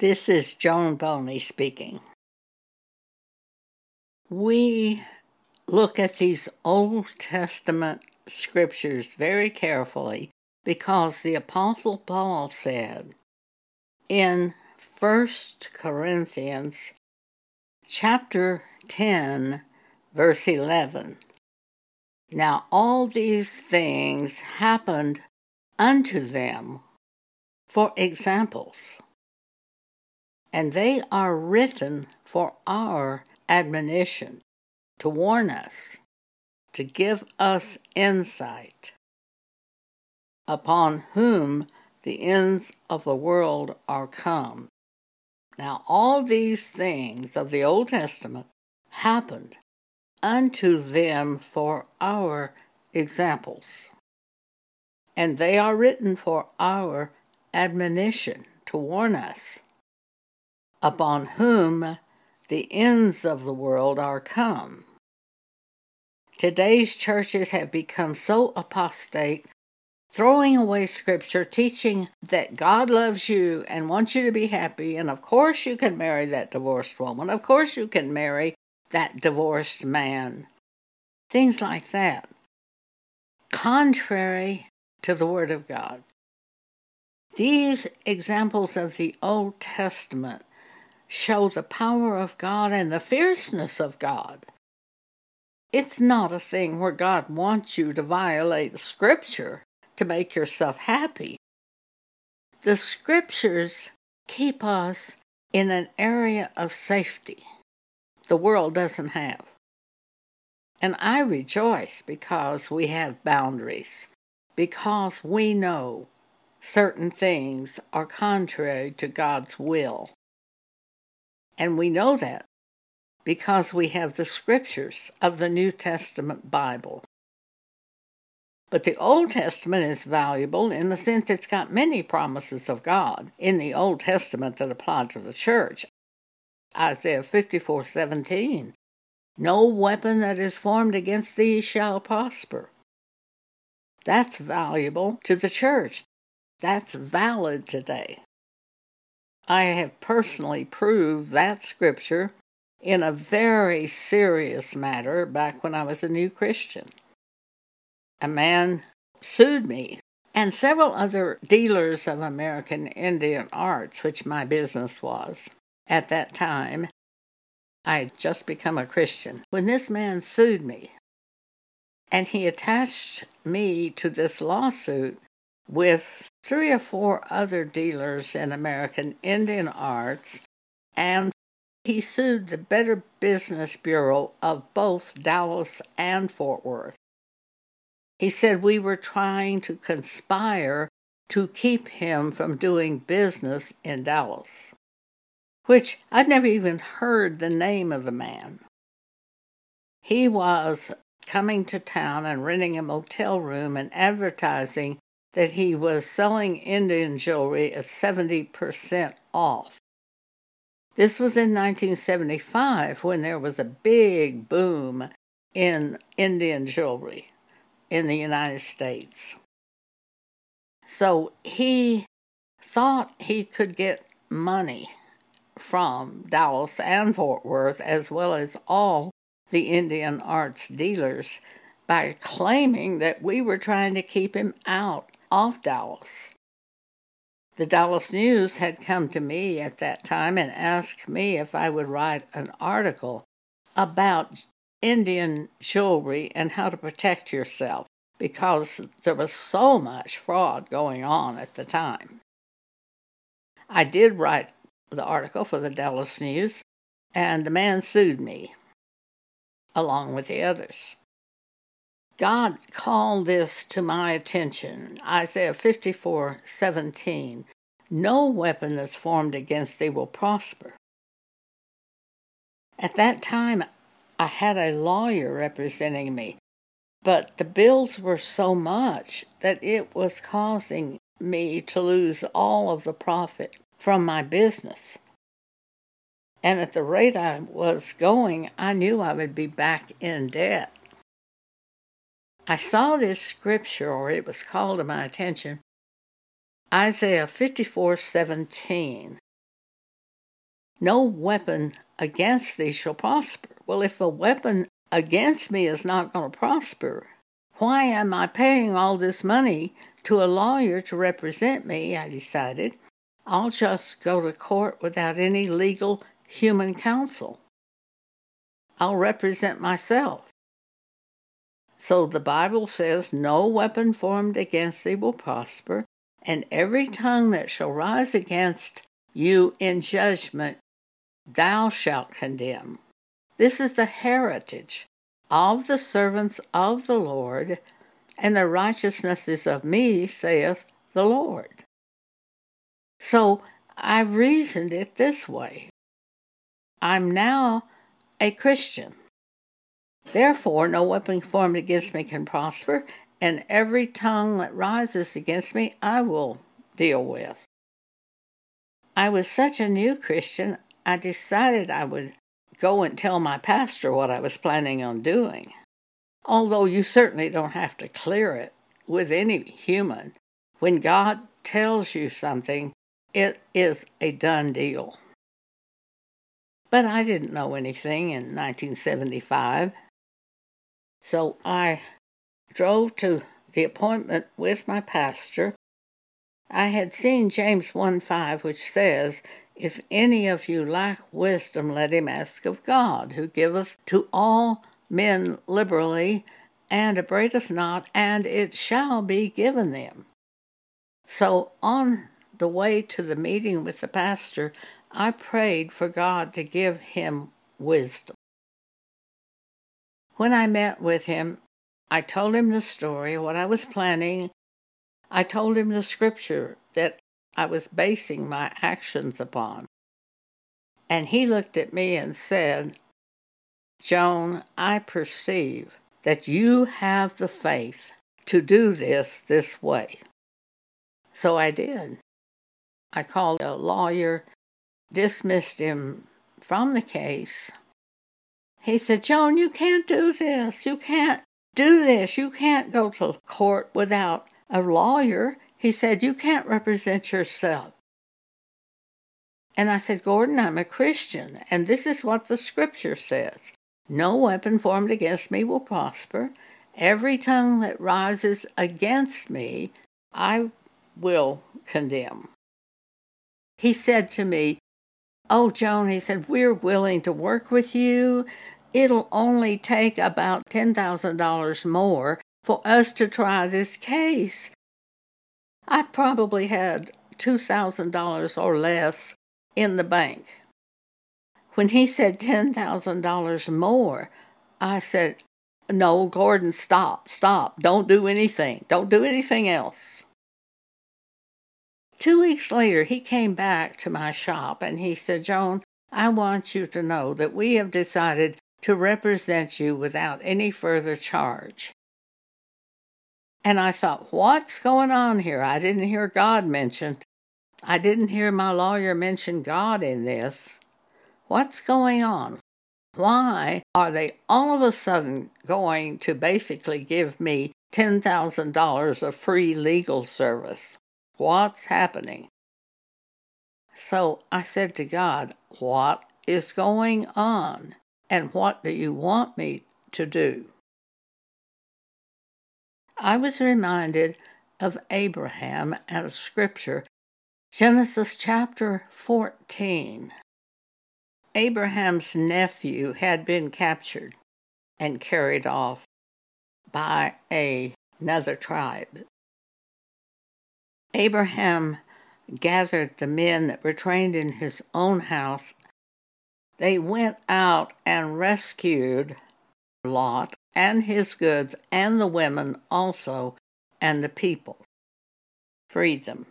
This is Joan Boney speaking. We look at these Old Testament scriptures very carefully because the Apostle Paul said in 1 Corinthians chapter 10, verse 11 Now all these things happened unto them for examples, and they are written for our admonition, to warn us, to give us insight, upon whom the ends of the world are come. Now, all these things of the Old Testament happened unto them for our examples, and they are written for our admonition to warn us, upon whom the ends of the world are come. Today's churches have become so apostate, throwing away scripture, teaching that God loves you and wants you to be happy, and of course you can marry that divorced woman, of course you can marry that divorced man. Things like that. Contrary to the Word of God. These examples of the Old Testament show the power of God and the fierceness of God. It's not a thing where God wants you to violate Scripture to make yourself happy. The Scriptures keep us in an area of safety the world doesn't have. And I rejoice because we have boundaries, because we know certain things are contrary to God's will. And we know that because we have the scriptures of the New Testament Bible. But the Old Testament is valuable in the sense it's got many promises of God in the Old Testament that apply to the church. Isaiah 54 17. No weapon that is formed against thee shall prosper. That's valuable to the church. That's valid today. I have personally proved that scripture in a very serious matter back when I was a new Christian. A man sued me and several other dealers of American Indian arts, which my business was at that time. I had just become a Christian when this man sued me. And he attached me to this lawsuit with three or four other dealers in American Indian arts, and he sued the Better Business Bureau of both Dallas and Fort Worth. He said we were trying to conspire to keep him from doing business in Dallas, which I'd never even heard the name of the man. He was coming to town and renting a motel room and advertising that he was selling Indian jewelry at 70% off. This was in 1975 when there was a big boom in Indian jewelry in the United States. So he thought he could get money from Dallas and Fort Worth, as well as all the Indian arts dealers, by claiming that we were trying to keep him out of Dallas. The Dallas News had come to me at that time and asked me if I would write an article about Indian jewelry and how to protect yourself because there was so much fraud going on at the time. I did write the article for the Dallas News, and the man sued me along with the others. God called this to my attention. Isaiah 54 17. No weapon that's formed against thee will prosper. At that time, I had a lawyer representing me, but the bills were so much that it was causing me to lose all of the profit from my business. And at the rate I was going, I knew I would be back in debt. I saw this scripture, or it was called to my attention Isaiah 54 17. no weapon against thee shall prosper. Well, if a weapon against me is not going to prosper, why am I paying all this money to a lawyer to represent me? I decided. I'll just go to court without any legal human counsel. I'll represent myself. So the Bible says, No weapon formed against thee will prosper, and every tongue that shall rise against you in judgment thou shalt condemn. This is the heritage of the servants of the Lord, and the righteousness is of me, saith the Lord. So I reasoned it this way I'm now a Christian. Therefore, no weapon formed against me can prosper, and every tongue that rises against me I will deal with. I was such a new Christian, I decided I would go and tell my pastor what I was planning on doing. Although you certainly don't have to clear it with any human. When God tells you something, it is a done deal. But I didn't know anything in 1975. So I drove to the appointment with my pastor. I had seen James 1 5, which says, If any of you lack wisdom, let him ask of God, who giveth to all men liberally, and upbraideth not, and it shall be given them. So on the way to the meeting with the pastor, I prayed for God to give him wisdom. When I met with him, I told him the story, what I was planning. I told him the scripture that I was basing my actions upon. And he looked at me and said, Joan, I perceive that you have the faith to do this this way. So I did. I called a lawyer, dismissed him from the case. He said, Joan, you can't do this. You can't do this. You can't go to court without a lawyer. He said, You can't represent yourself. And I said, Gordon, I'm a Christian, and this is what the scripture says No weapon formed against me will prosper. Every tongue that rises against me, I will condemn he said to me, Oh, Joan, he said, we're willing to work with you. It'll only take about $10,000 more for us to try this case. I probably had $2,000 or less in the bank. When he said $10,000 more, I said, No, Gordon, stop, stop. Don't do anything. Don't do anything else. Two weeks later, he came back to my shop and he said, Joan, I want you to know that we have decided to represent you without any further charge. And I thought, what's going on here? I didn't hear God mentioned. I didn't hear my lawyer mention God in this. What's going on? Why are they all of a sudden going to basically give me $10,000 of free legal service? What's happening? So I said to God, What is going on? And what do you want me to do? I was reminded of Abraham out of Scripture, Genesis chapter 14. Abraham's nephew had been captured and carried off by a, another tribe. Abraham gathered the men that were trained in his own house. They went out and rescued Lot and his goods and the women also and the people, freed them.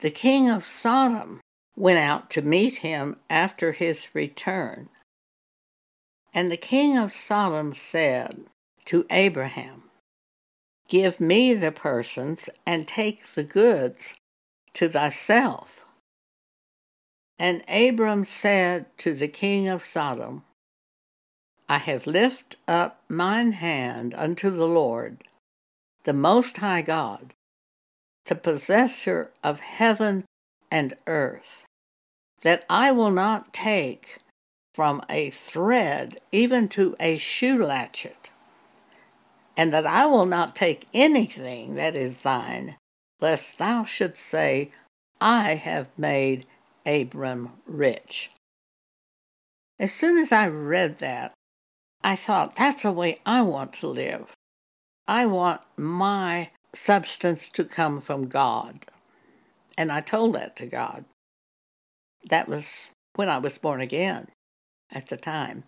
The king of Sodom went out to meet him after his return. And the king of Sodom said to Abraham, Give me the persons and take the goods to thyself. And Abram said to the king of Sodom, I have lifted up mine hand unto the Lord, the Most High God, the possessor of heaven and earth, that I will not take from a thread even to a shoe latchet, and that I will not take anything that is thine, lest thou shouldst say, I have made Abram rich. As soon as I read that, I thought, that's the way I want to live. I want my substance to come from God. And I told that to God. That was when I was born again at the time.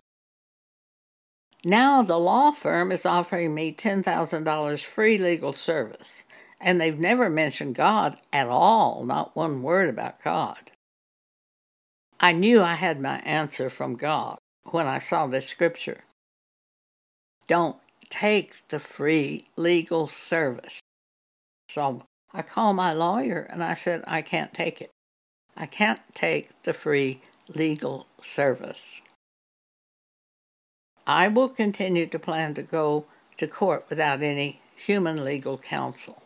Now the law firm is offering me $10,000 free legal service, and they've never mentioned God at all, not one word about God. I knew I had my answer from God when I saw this scripture. Don't take the free legal service. So I called my lawyer and I said, I can't take it. I can't take the free legal service. I will continue to plan to go to court without any human legal counsel.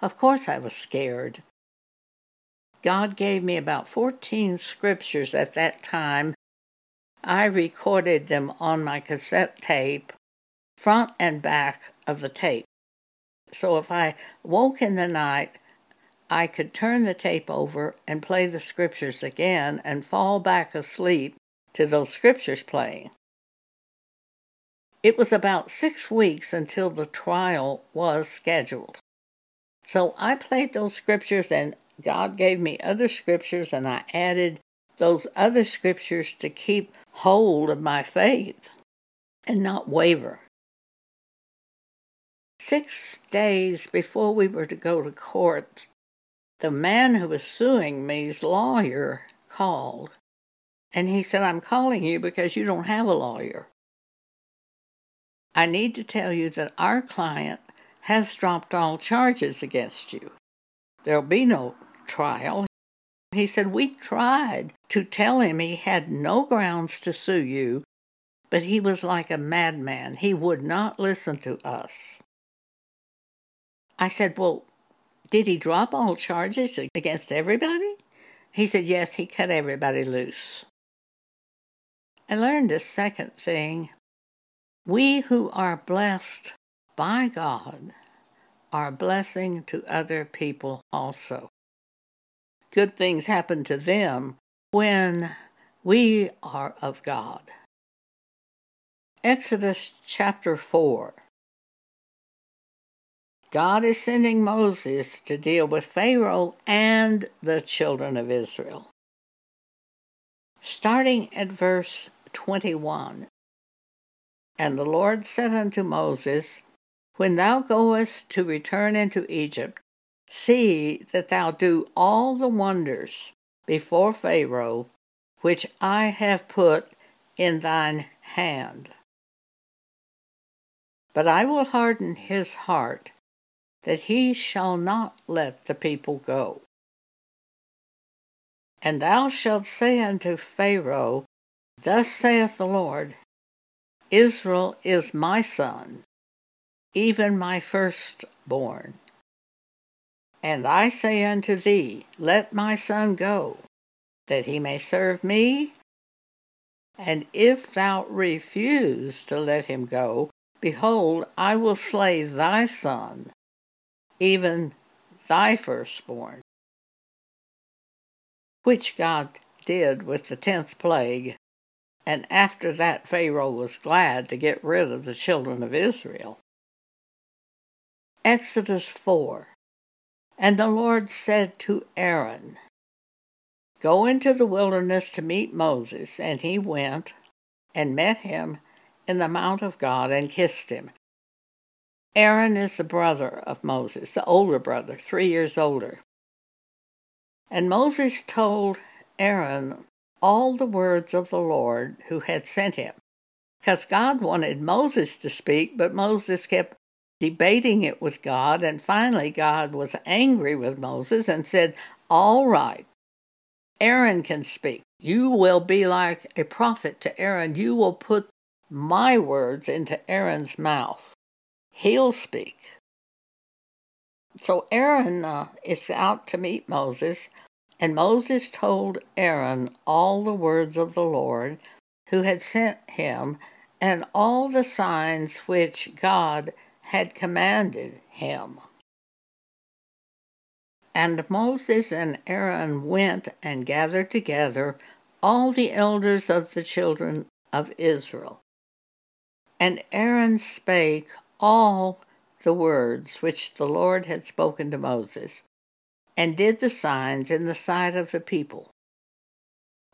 Of course, I was scared. God gave me about 14 scriptures at that time. I recorded them on my cassette tape, front and back of the tape. So if I woke in the night, I could turn the tape over and play the scriptures again and fall back asleep to those scriptures playing. It was about six weeks until the trial was scheduled. So I played those scriptures, and God gave me other scriptures, and I added those other scriptures to keep hold of my faith and not waver. Six days before we were to go to court, the man who was suing me's lawyer called, and he said, I'm calling you because you don't have a lawyer. I need to tell you that our client has dropped all charges against you. There'll be no trial. He said, We tried to tell him he had no grounds to sue you, but he was like a madman. He would not listen to us. I said, Well, did he drop all charges against everybody? He said, Yes, he cut everybody loose. I learned a second thing we who are blessed by God are blessing to other people also. Good things happen to them when we are of God. Exodus chapter 4. God is sending Moses to deal with Pharaoh and the children of Israel. Starting at verse 21 and the Lord said unto Moses, When thou goest to return into Egypt, see that thou do all the wonders before Pharaoh, which I have put in thine hand. But I will harden his heart, that he shall not let the people go. And thou shalt say unto Pharaoh, Thus saith the Lord, Israel is my son, even my firstborn. And I say unto thee, Let my son go, that he may serve me. And if thou refuse to let him go, behold, I will slay thy son, even thy firstborn. Which God did with the tenth plague and after that, Pharaoh was glad to get rid of the children of Israel. Exodus 4 And the Lord said to Aaron, Go into the wilderness to meet Moses. And he went and met him in the mount of God and kissed him. Aaron is the brother of Moses, the older brother, three years older. And Moses told Aaron all the words of the Lord who had sent him. Because God wanted Moses to speak, but Moses kept debating it with God, and finally God was angry with Moses and said, All right, Aaron can speak. You will be like a prophet to Aaron. You will put my words into Aaron's mouth. He'll speak. So Aaron uh, is out to meet Moses, And Moses told Aaron all the words of the Lord who had sent him and all the signs which God had commanded him. And Moses and Aaron went and gathered together all the elders of the children of Israel. And Aaron spake all the words which the Lord had spoken to Moses, and did the signs in the sight of the people.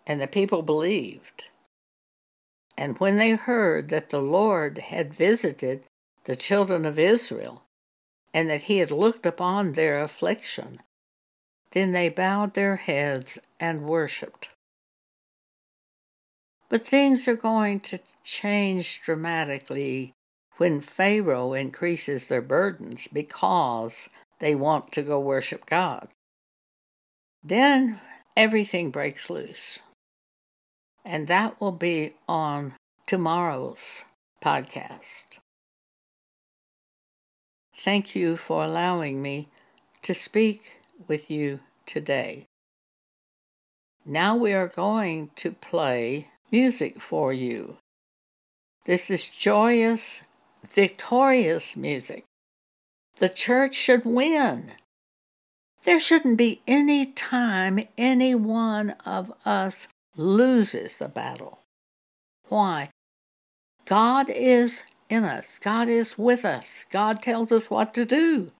And the people believed. And when they heard that the Lord had visited the children of Israel, and that he had looked upon their affliction, then they bowed their heads and worshipped. But things are going to change dramatically when Pharaoh increases their burdens because they want to go worship God. Then everything breaks loose. And that will be on tomorrow's podcast. Thank you for allowing me to speak with you today. Now we are going to play music for you. This is joyous, victorious music. The church should win. There shouldn't be any time any one of us loses the battle. Why? God is in us. God is with us. God tells us what to do.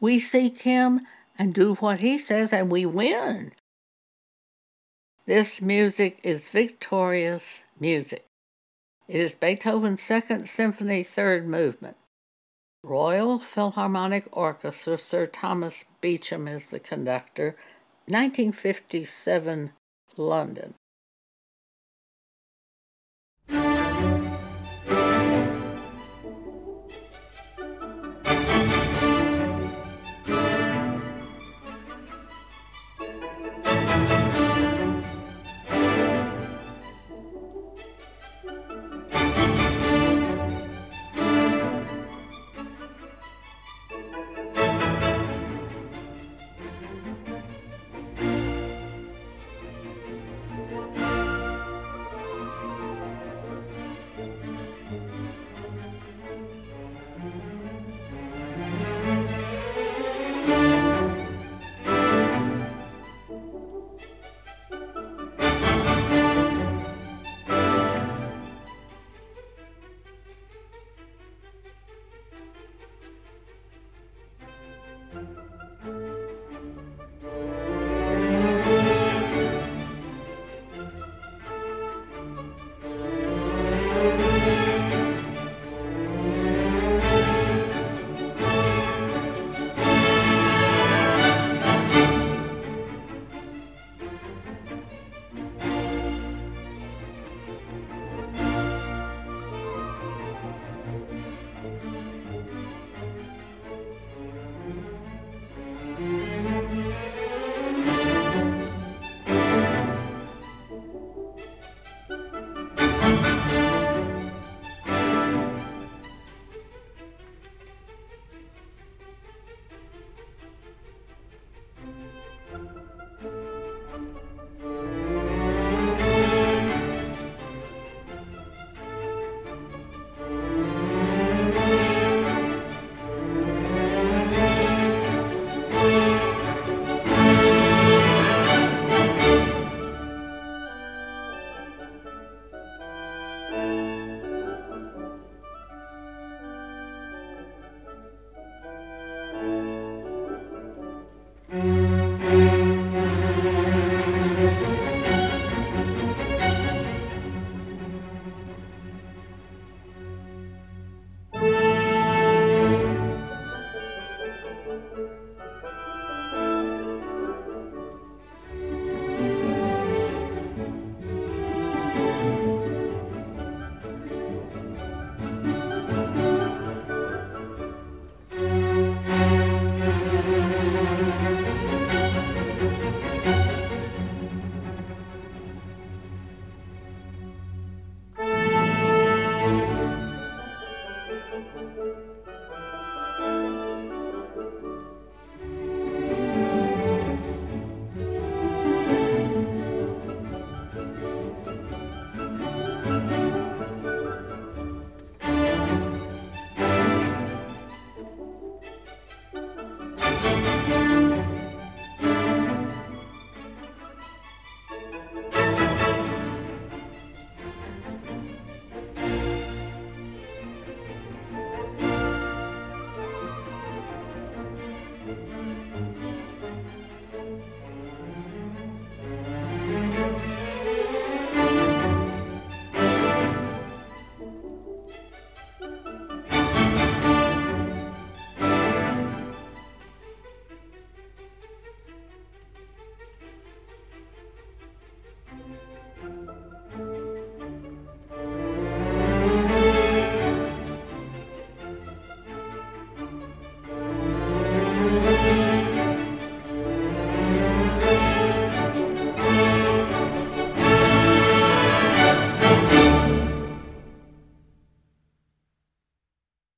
We seek Him and do what He says, and we win. This music is victorious music. It is Beethoven's Second Symphony, Third Movement. Royal Philharmonic Orchestra, Sir Thomas Beecham is the conductor, 1957, London.